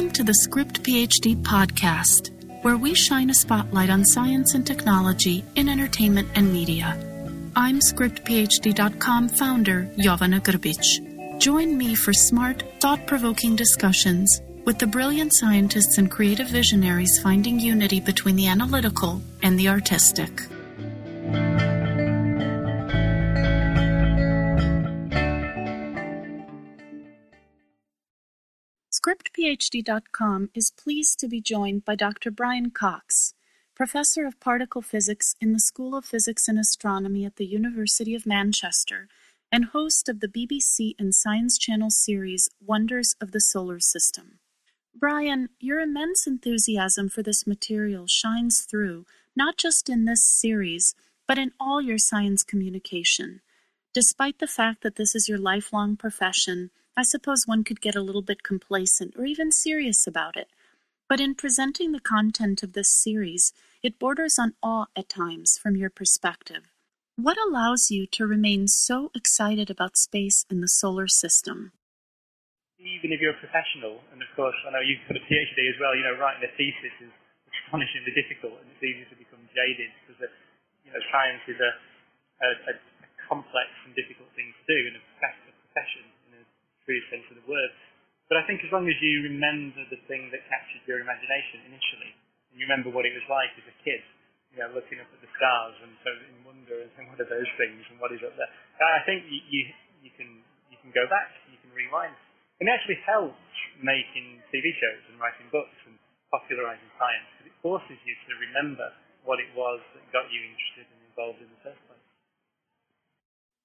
Welcome to the Script PhD podcast, where we shine a spotlight on science and technology in entertainment and media. I'm ScriptPhD.com founder Jovana Grbic. Join me for smart, thought provoking discussions with the brilliant scientists and creative visionaries finding unity between the analytical and the artistic. ScriptPhD.com is pleased to be joined by Dr. Brian Cox, Professor of Particle Physics in the School of Physics and Astronomy at the University of Manchester and host of the BBC and Science Channel series Wonders of the Solar System. Brian, your immense enthusiasm for this material shines through not just in this series, but in all your science communication. Despite the fact that this is your lifelong profession, I suppose one could get a little bit complacent or even serious about it. But in presenting the content of this series, it borders on awe at times from your perspective. What allows you to remain so excited about space and the solar system? Even if you're a professional, and of course I know you've got a PhD as well, you know, writing a thesis is astonishingly difficult and it's easy to become jaded because you know, science is a, a, a complex and difficult thing to do in a profession true sense of the word. But I think as long as you remember the thing that captured your imagination initially, and you remember what it was like as a kid, you know, looking up at the stars and so in wonder and saying, what are those things and what is up there? I think you, you, you can you can go back, you can rewind. And it actually helps making TV shows and writing books and popularizing science because it forces you to remember what it was that got you interested and involved in the place.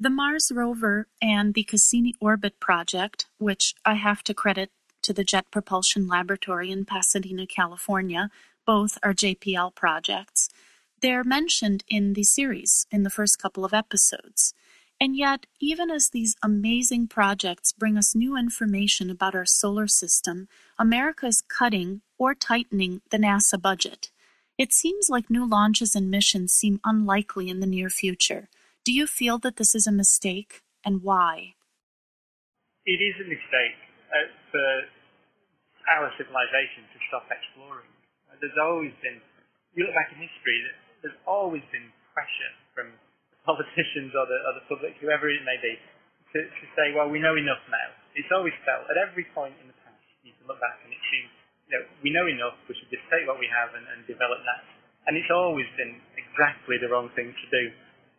The Mars rover and the Cassini orbit project, which I have to credit to the Jet Propulsion Laboratory in Pasadena, California, both are JPL projects, they're mentioned in the series in the first couple of episodes. And yet, even as these amazing projects bring us new information about our solar system, America is cutting or tightening the NASA budget. It seems like new launches and missions seem unlikely in the near future. Do you feel that this is a mistake, and why? It is a mistake uh, for our civilization to stop exploring. Uh, there's always been, you look back in history, there's always been pressure from politicians or the, or the public, whoever it may be, to, to say, well, we know enough now. It's always felt, at every point in the past, you can look back and it seems, you know, we know enough, we should just take what we have and, and develop that. And it's always been exactly the wrong thing to do.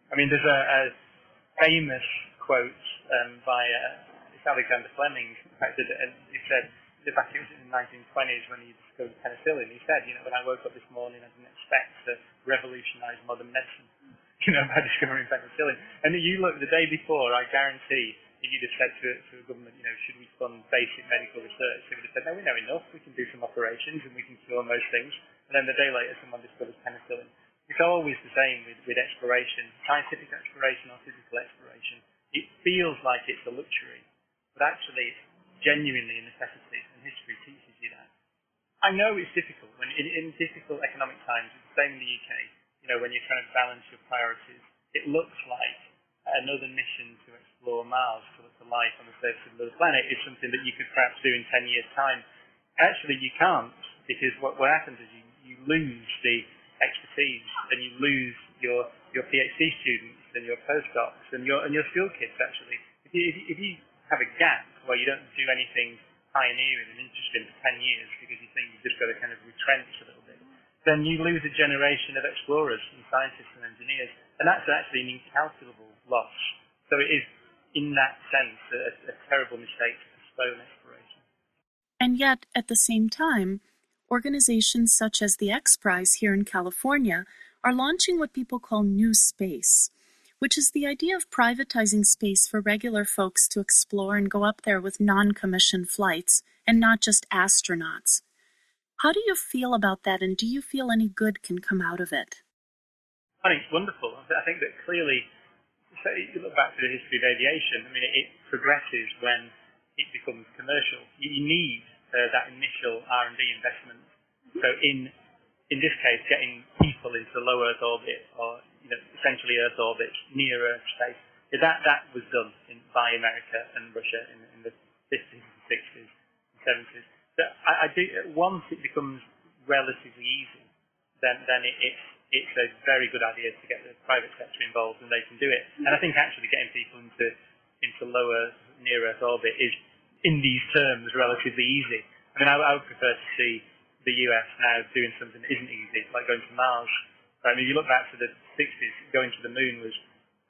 I mean, there's a, a famous quote um, by uh, Alexander Fleming, and he said, back it was in the 1920s when he discovered penicillin. He said, you know, when I woke up this morning, I didn't expect to revolutionise modern medicine, you know, by discovering penicillin. And you look the day before, I guarantee, if you'd have said to, to a government, you know, should we fund basic medical research, they would have said, no, we know enough. We can do some operations and we can cure most things. And then the day later, someone discovers penicillin. It's always the same with, with exploration, scientific exploration or physical exploration. It feels like it's a luxury, but actually it's genuinely a necessity, and history teaches you that. I know it's difficult. When in, in difficult economic times, it's the same in the UK. You know, when you're trying to balance your priorities, it looks like another mission to explore Mars, to look for life on the surface of another planet, is something that you could perhaps do in 10 years' time. Actually, you can't, because what, what happens is you, you lose the expertise, then you lose your your PhD students and your postdocs and your and your field kids actually. If you, if you have a gap where you don't do anything pioneering and interesting for 10 years because you think you've just got to kind of retrench a little bit, then you lose a generation of explorers and scientists and engineers. And that's actually an incalculable loss. So it is, in that sense, a, a terrible mistake to postpone exploration. And yet, at the same time, Organizations such as the X Prize here in California are launching what people call New Space, which is the idea of privatizing space for regular folks to explore and go up there with non commissioned flights and not just astronauts. How do you feel about that, and do you feel any good can come out of it? I think it's wonderful. I think that clearly, so you look back to the history of aviation, I mean, it progresses when it becomes commercial. You need uh, that initial R&D investment. So in in this case, getting people into the low Earth orbit or you know essentially Earth orbit near Earth space, that that was done in, by America and Russia in, in the 50s 60s and 70s. So I, I do, once it becomes relatively easy, then then it, it's it's a very good idea to get the private sector involved and they can do it. And I think actually getting people into into lower near Earth orbit is, in these terms, relatively easy. I mean, I, I would prefer to see the US now doing something that isn't easy, like going to Mars. I mean, if you look back to the 60s, going to the moon was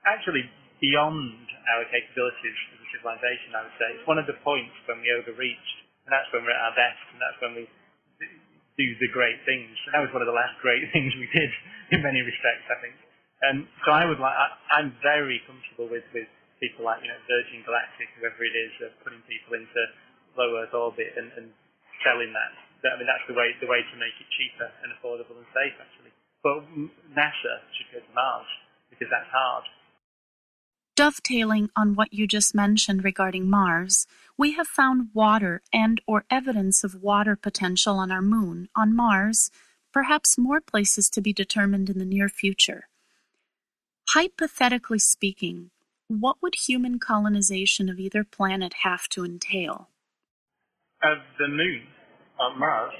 actually beyond our capabilities as a civilization, I would say. It's one of the points when we overreached, and that's when we're at our best, and that's when we do the great things. That was one of the last great things we did in many respects, I think. And so I would like, I, I'm very comfortable with, with people like, you know, Virgin Galactic, whoever it is, uh, putting people into low Earth orbit and, and selling that. I mean, that's the way, the way to make it cheaper and affordable and safe, actually. But NASA should go to Mars because that's hard. Dovetailing on what you just mentioned regarding Mars, we have found water and or evidence of water potential on our moon, on Mars, perhaps more places to be determined in the near future. Hypothetically speaking, what would human colonization of either planet have to entail? Of the moon on Mars?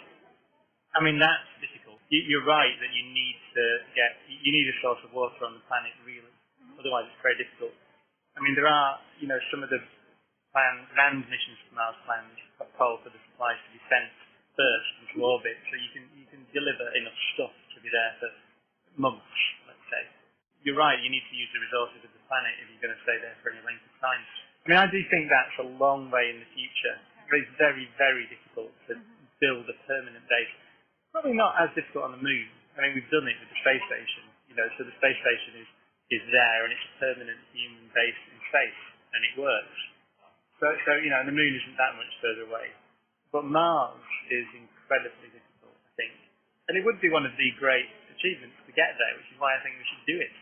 I mean, that's difficult. You're right that you need to get, you need a source of water on the planet, really. Otherwise, it's very difficult. I mean, there are, you know, some of the planned land missions to Mars plans call for the supplies to be sent first into orbit, so you can you can deliver enough stuff to be there for months, let's say. You're right, you need to use the resources of the planet if you're going to stay there for any length of time. I mean, I do think that's a long way in the future. It's very, very difficult to build a permanent base. Probably not as difficult on the moon. I mean, we've done it with the space station, you know, so the space station is is there and it's a permanent human base in space and it works. So, so you know, the moon isn't that much further away. But Mars is incredibly difficult, I think. And it would be one of the great achievements to get there, which is why I think we should do it.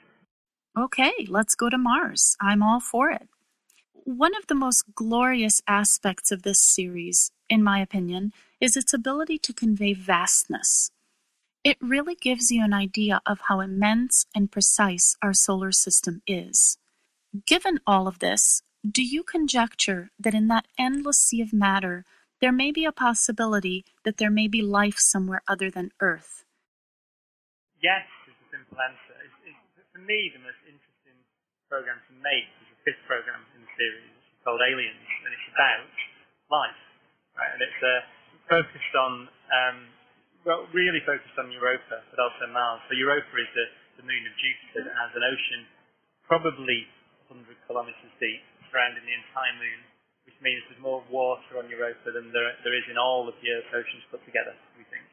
Okay, let's go to Mars. I'm all for it. One of the most glorious aspects of this series, in my opinion, is its ability to convey vastness. It really gives you an idea of how immense and precise our solar system is. Given all of this, do you conjecture that in that endless sea of matter there may be a possibility that there may be life somewhere other than Earth? Yes, is the simple answer. It's, it's, for me, the most program to make is the fifth program in the series. Called Aliens, and it's about life, right? And it's uh, focused on um, well, really focused on Europa, but also Mars. So Europa is the, the moon of Jupiter that has an ocean probably 100 kilometres deep surrounding the entire moon, which means there's more water on Europa than there, there is in all of the Earth's oceans put together, we think.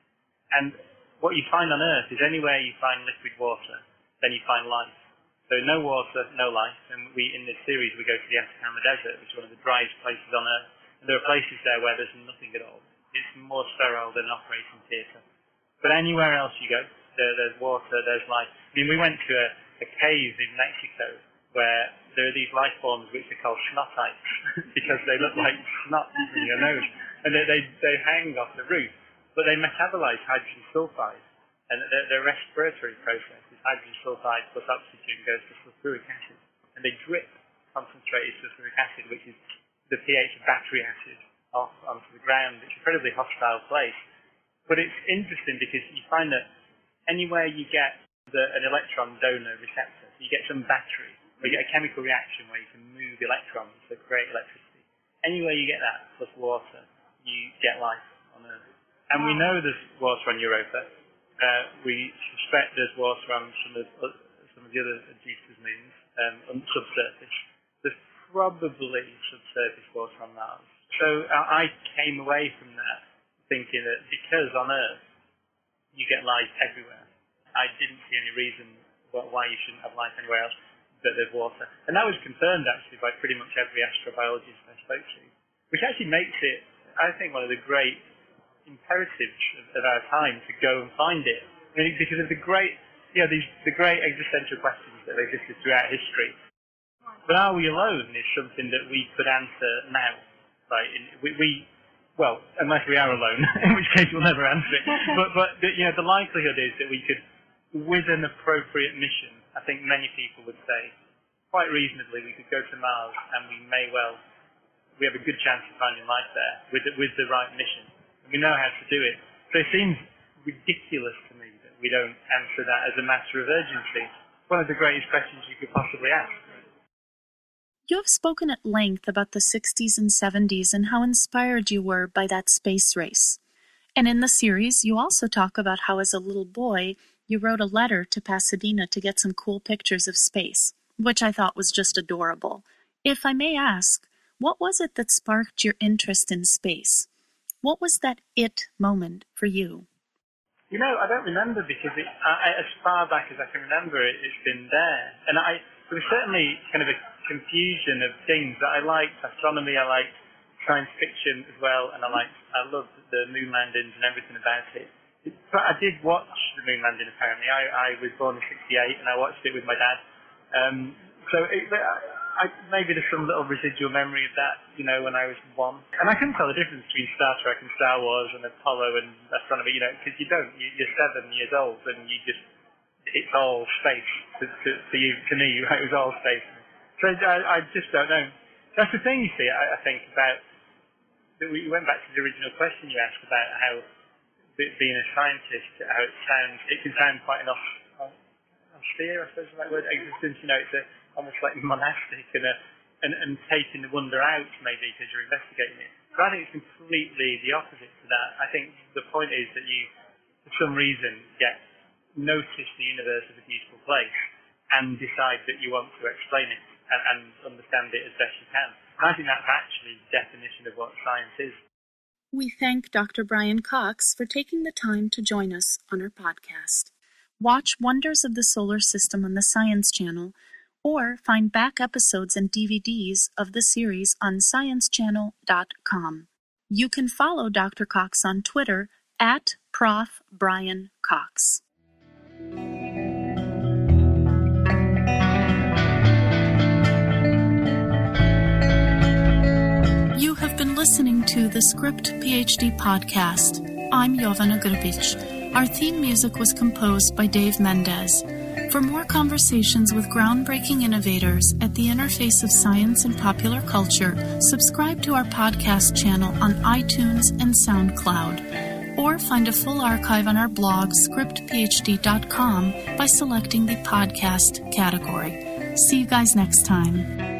And what you find on Earth is anywhere you find liquid water, then you find life. So no water, no life. And we, in this series, we go to the Atacama Desert, which is one of the driest places on Earth. And there are places there where there's nothing at all. It's more sterile than an operating theatre. But anywhere else you go, there, there's water, there's life. I mean, we went to a, a cave in Mexico where there are these life forms which are called snotites because they look like snot in your nose. And they, they, they hang off the roof. But they metabolize hydrogen sulfide. And their, respiratory process hydrogen sulfide plus oxygen goes to sulfuric acid. And they drip concentrated sulfuric acid, which is the pH of battery acid off onto the ground. It's an incredibly hostile place. But it's interesting because you find that anywhere you get the, an electron donor receptor, so you get some battery, or you get a chemical reaction where you can move electrons to create electricity. Anywhere you get that plus water, you get life on Earth. And we know there's water on Europa. Uh, we suspect there's water on some of, uh, some of the other Jupiter's moons um, subsurface. There's probably subsurface water on Mars. So I came away from that thinking that because on Earth you get life everywhere, I didn't see any reason why you shouldn't have life anywhere else that there's water. And that was confirmed actually by pretty much every astrobiologist I spoke to, which actually makes it, I think, one of the great imperatives of, of our time to go and find it. I mean, because of the great, you know, these, the great existential questions that have existed throughout history. But are we alone is something that we could answer now right? We, we well, unless we are alone, in which case we'll never answer it. but but the, you know, the likelihood is that we could, with an appropriate mission, I think many people would say, quite reasonably, we could go to Mars and we may well, we have a good chance of finding life there with the, with the right mission. We know how to do it. So it seems ridiculous to me that we don't answer that as a matter of urgency. One of the greatest questions you could possibly ask. You have spoken at length about the 60s and 70s and how inspired you were by that space race. And in the series, you also talk about how, as a little boy, you wrote a letter to Pasadena to get some cool pictures of space, which I thought was just adorable. If I may ask, what was it that sparked your interest in space? What was that it moment for you? You know, I don't remember because it, I, as far back as I can remember, it, has been there. And I, there was certainly kind of a confusion of things that I liked astronomy, I liked science fiction as well, and I liked, I loved the moon landings and everything about it. But I did watch the moon landing apparently. I, I was born in 68 and I watched it with my dad. Um, so it, I, maybe there's some little residual memory of that, you know, when I was one. And I couldn't tell the difference between Star Trek and Star Wars and Apollo and astronomy, you know, because you don't. You're seven years old and you just, it's all space to, to, to you, to me? It was all space. So I, I just don't know. That's the thing, you see, I, I think, about, we went back to the original question you asked about how being a scientist, how it sounds, it can sound quite an austere, I suppose that word, existence, you know, it's a, almost like monastic and, a, and, and taking the wonder out maybe because you're investigating it. But I think it's completely the opposite to that. I think the point is that you, for some reason, get notice the universe as a beautiful place and decide that you want to explain it and, and understand it as best you can. And I think that's actually the definition of what science is. We thank Dr. Brian Cox for taking the time to join us on our podcast. Watch Wonders of the Solar System on the Science Channel or find back episodes and DVDs of the series on sciencechannel.com. You can follow Dr. Cox on Twitter at Prof. Brian Cox. You have been listening to the Script PhD podcast. I'm Jovana Grbic. Our theme music was composed by Dave Mendez. For more conversations with groundbreaking innovators at the interface of science and popular culture, subscribe to our podcast channel on iTunes and SoundCloud. Or find a full archive on our blog, scriptphd.com, by selecting the podcast category. See you guys next time.